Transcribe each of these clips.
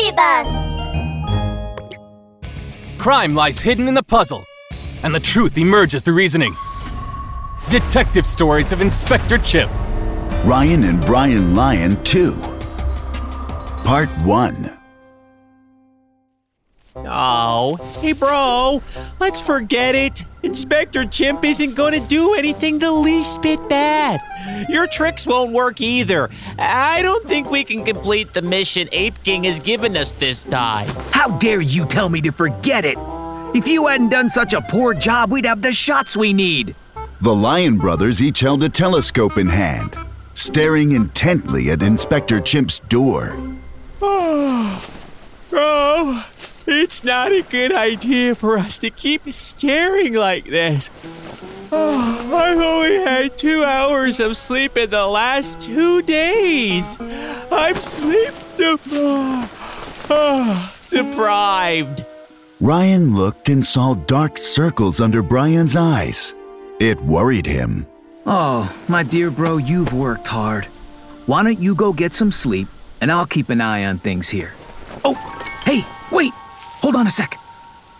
TV bus! Crime lies hidden in the puzzle, and the truth emerges through reasoning. Detective stories of Inspector Chimp. Ryan and Bryan Lyon 2. Part 1. Oh, hey, bro, let's forget it. Inspector Chimp isn't going to do anything the least bit bad. Your tricks won't work either. I don't think we can complete the mission Ape King has given us this time. How dare you tell me to forget it? If you hadn't done such a poor job, we'd have the shots we need. The Lyon brothers each held a telescope in hand, staring intently at Inspector Chimp's door. Bro, oh, it's not a good idea for us to keep staring like this. Oh, I've only had two hours of sleep in the last two days. I'm sleep de- ah, deprived. Ryan looked and saw dark circles under Bryan's eyes. It worried him. Oh, my dear bro, you've worked hard. Why don't you go get some sleep, and I'll keep an eye on things here. Oh, hey, wait! Hold on a sec.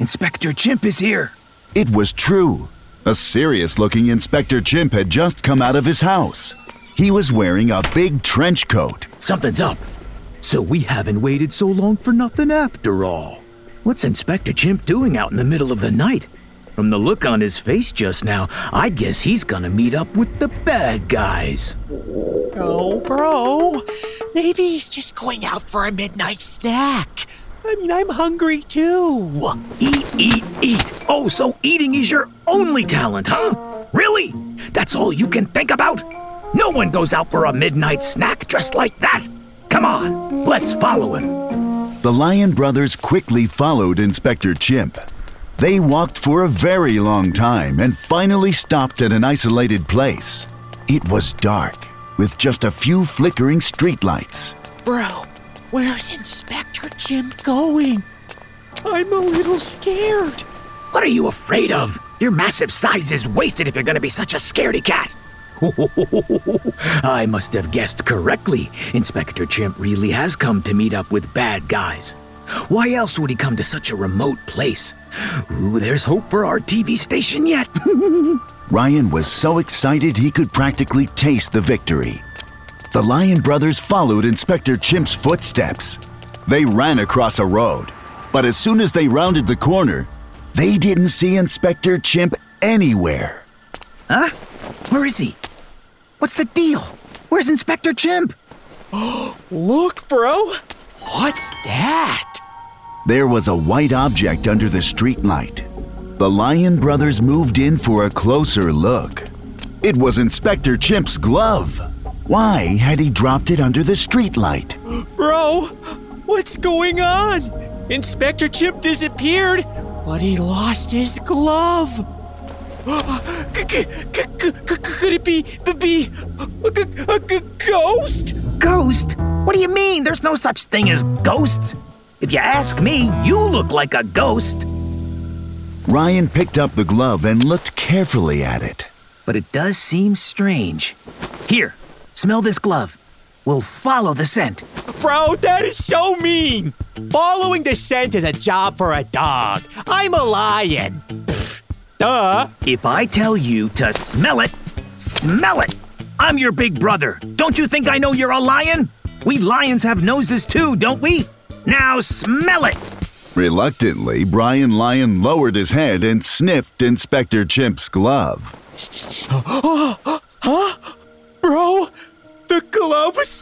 Inspector Chimp is here. It was true. A serious looking Inspector Chimp had just come out of his house. He was wearing a big trench coat. Something's up. So we haven't waited so long for nothing after all. What's Inspector Chimp doing out in the middle of the night? From the look on his face just now, I guess he's gonna meet up with the bad guys. Oh, bro, maybe he's just going out for a midnight snack. I mean, I'm hungry too. Eat, eat, eat. Oh, so eating is your only talent, huh? Really? That's all you can think about? No one goes out for a midnight snack dressed like that. Come on, let's follow him. The Lyon brothers quickly followed Inspector Chimp. They walked for a very long time and finally stopped at an isolated place. It was dark, with just a few flickering streetlights. Bro, where's Inspector Chimp going? I'm a little scared. What are you afraid of? Your massive size is wasted if you're gonna be such a scaredy cat. I must have guessed correctly. Inspector Chimp really has come to meet up with bad guys. Why else would he come to such a remote place? Ooh, there's hope for our TV station yet. Ryan was so excited he could practically taste the victory. The Lyon brothers followed Inspector Chimp's footsteps. They ran across a road, but as soon as they rounded the corner, they didn't see Inspector Chimp anywhere. huh? Where is he? What's the deal? Where's Inspector Chimp? Look, bro. What's that? There was a white object under the streetlight. The Lyon brothers moved in for a closer look. It was Inspector Chimp's glove. Why had he dropped it under the streetlight? Bro, what's going on? Inspector Chimp disappeared, but he lost his glove. Could it be be a, g- a g- ghost? Ghost? What do you mean? There's no such thing as ghosts. If you ask me, you look like a ghost. Ryan picked up the glove and looked carefully at it. But it does seem strange. Here, smell this glove. We'll follow the scent. Bro, that is so mean. Following the scent is a job for a dog. I'm a lion. Pfft, duh. If I tell you to smell it, smell it. I'm your big brother. Don't you think I know you're a lion? We lions have noses too, don't we? Now smell it. Reluctantly, Bryan Lyon lowered his head and sniffed Inspector Chimp's glove. Bro, the glove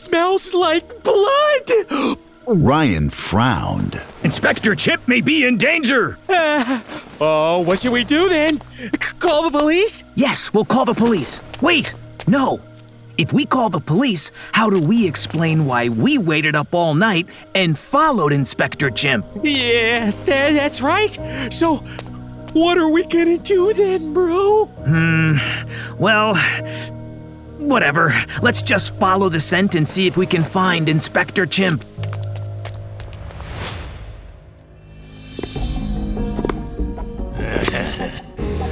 smells like blood. Ryan frowned. Inspector Chimp may be in danger. Oh, what should we do then? C- call the police? Yes, we'll call the police. Wait, no. If we call the police, how do we explain why we waited up all night and followed Inspector Chimp? Yes, that, that's right. So, what are we gonna do then, bro? Hmm. Well, whatever. Let's just follow the scent and see if we can find Inspector Chimp.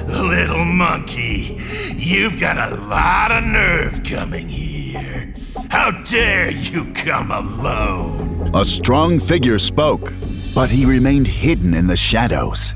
Little monkey, you've got a lot of nerve coming here. How dare you come alone? A strong figure spoke, but he remained hidden in the shadows.